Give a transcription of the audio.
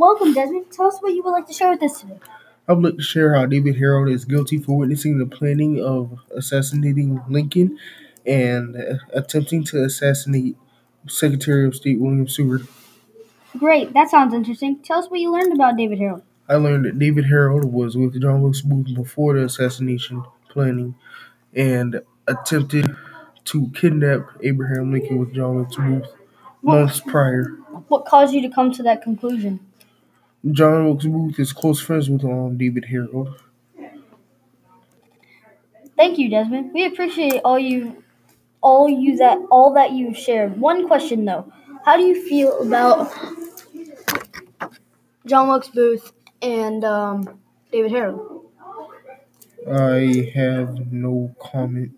Welcome, Desmond. Tell us what you would like to share with us today. I would like to share how David Herold is guilty for witnessing the planning of assassinating Lincoln and uh, attempting to assassinate Secretary of State William Seward. Great, that sounds interesting. Tell us what you learned about David Herold. I learned that David Herold was with John Wilkes Booth before the assassination planning and attempted to kidnap Abraham Lincoln with John Wilkes Booth months prior. What caused you to come to that conclusion? John Wilkes Booth is close friends with um, David Herold. Thank you, Desmond. We appreciate all you, all you that all that you've shared. One question though, how do you feel about John Wilkes Booth and um, David Herold? I have no comment.